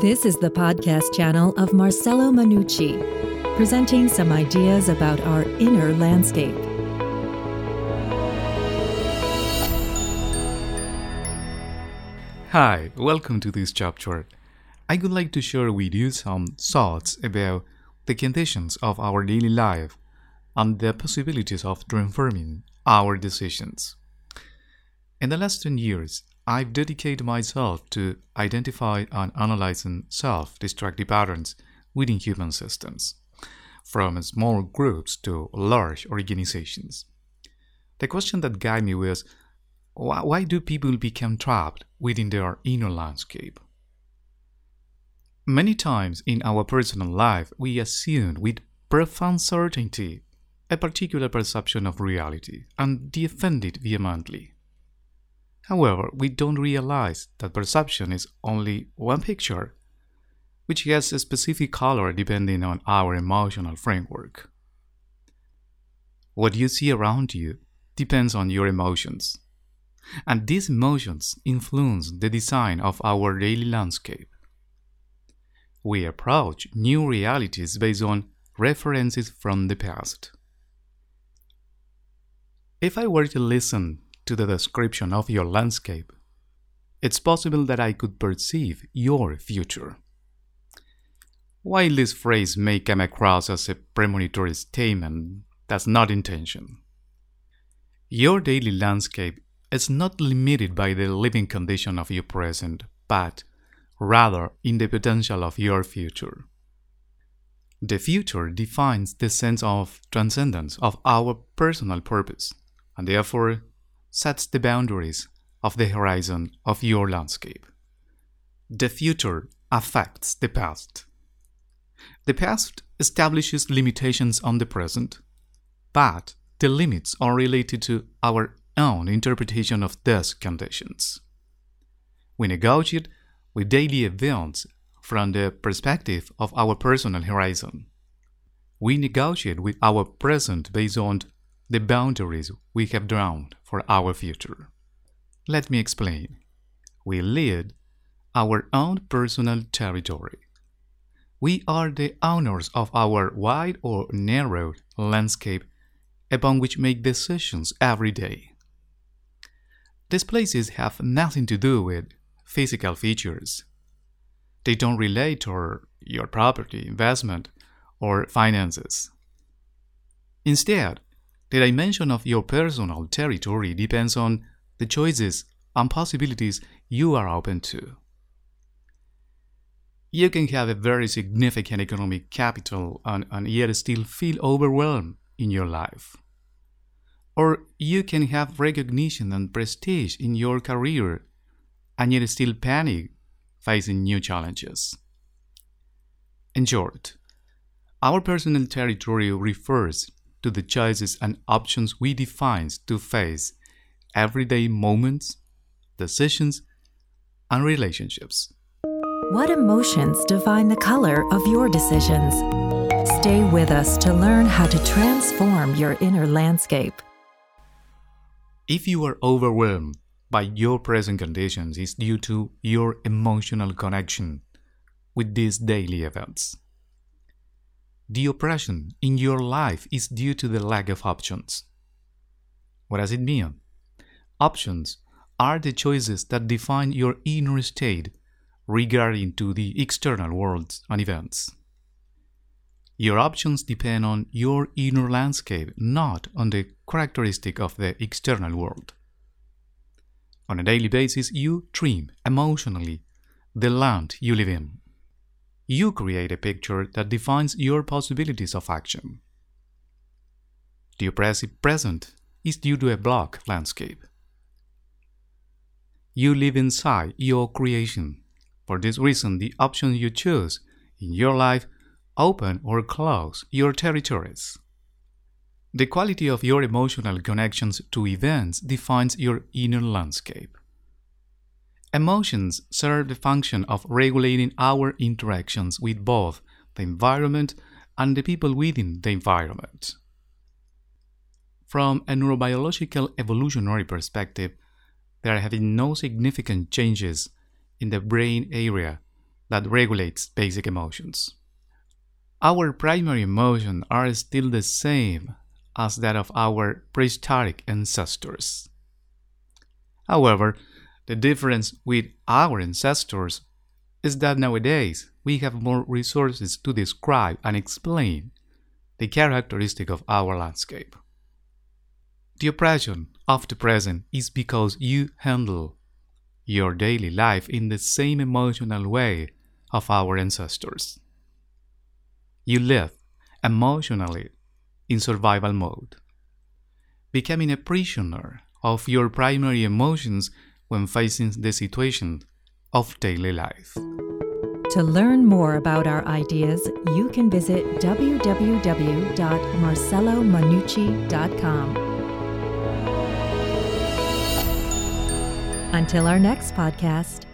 This is the podcast channel of Marcelo Manucci, presenting some ideas about our inner landscape. Hi, welcome to this chapter. I would like to share with you some thoughts about the conditions of our daily life and the possibilities of transforming our decisions. In the last 10 years, I've dedicated myself to identify and analyzing self destructive patterns within human systems, from small groups to large organizations. The question that guided me was why do people become trapped within their inner landscape? Many times in our personal life, we assume with profound certainty a particular perception of reality and defend it vehemently. However, we don't realize that perception is only one picture, which has a specific color depending on our emotional framework. What you see around you depends on your emotions, and these emotions influence the design of our daily landscape. We approach new realities based on references from the past. If I were to listen to the description of your landscape, it's possible that I could perceive your future. While this phrase may come across as a premonitory statement, that's not intention. Your daily landscape is not limited by the living condition of your present, but rather in the potential of your future. The future defines the sense of transcendence of our personal purpose, and therefore sets the boundaries of the horizon of your landscape. The future affects the past. The past establishes limitations on the present, but the limits are related to our own interpretation of those conditions. We negotiate with daily events from the perspective of our personal horizon. We negotiate with our present based on the boundaries we have drawn for our future. Let me explain. We lead our own personal territory. We are the owners of our wide or narrow landscape upon which make decisions every day. These places have nothing to do with physical features. They don't relate to your property, investment, or finances. Instead, the dimension of your personal territory depends on the choices and possibilities you are open to. You can have a very significant economic capital and, and yet still feel overwhelmed in your life. Or you can have recognition and prestige in your career and yet still panic facing new challenges. In short, our personal territory refers to the choices and options we define to face everyday moments, decisions, and relationships. What emotions define the color of your decisions? Stay with us to learn how to transform your inner landscape. If you are overwhelmed by your present conditions, it's due to your emotional connection with these daily events. The oppression in your life is due to the lack of options. What does it mean? Options are the choices that define your inner state regarding to the external world and events. Your options depend on your inner landscape, not on the characteristic of the external world. On a daily basis, you trim emotionally the land you live in. You create a picture that defines your possibilities of action. The oppressive present is due to a block landscape. You live inside your creation. For this reason, the options you choose in your life open or close your territories. The quality of your emotional connections to events defines your inner landscape. Emotions serve the function of regulating our interactions with both the environment and the people within the environment. From a neurobiological evolutionary perspective, there have been no significant changes in the brain area that regulates basic emotions. Our primary emotions are still the same as that of our prehistoric ancestors. However, the difference with our ancestors is that nowadays we have more resources to describe and explain the characteristic of our landscape. The oppression of the present is because you handle your daily life in the same emotional way of our ancestors. You live emotionally in survival mode, becoming a prisoner of your primary emotions when facing the situation of daily life. To learn more about our ideas, you can visit www.marcelomanucci.com. Until our next podcast.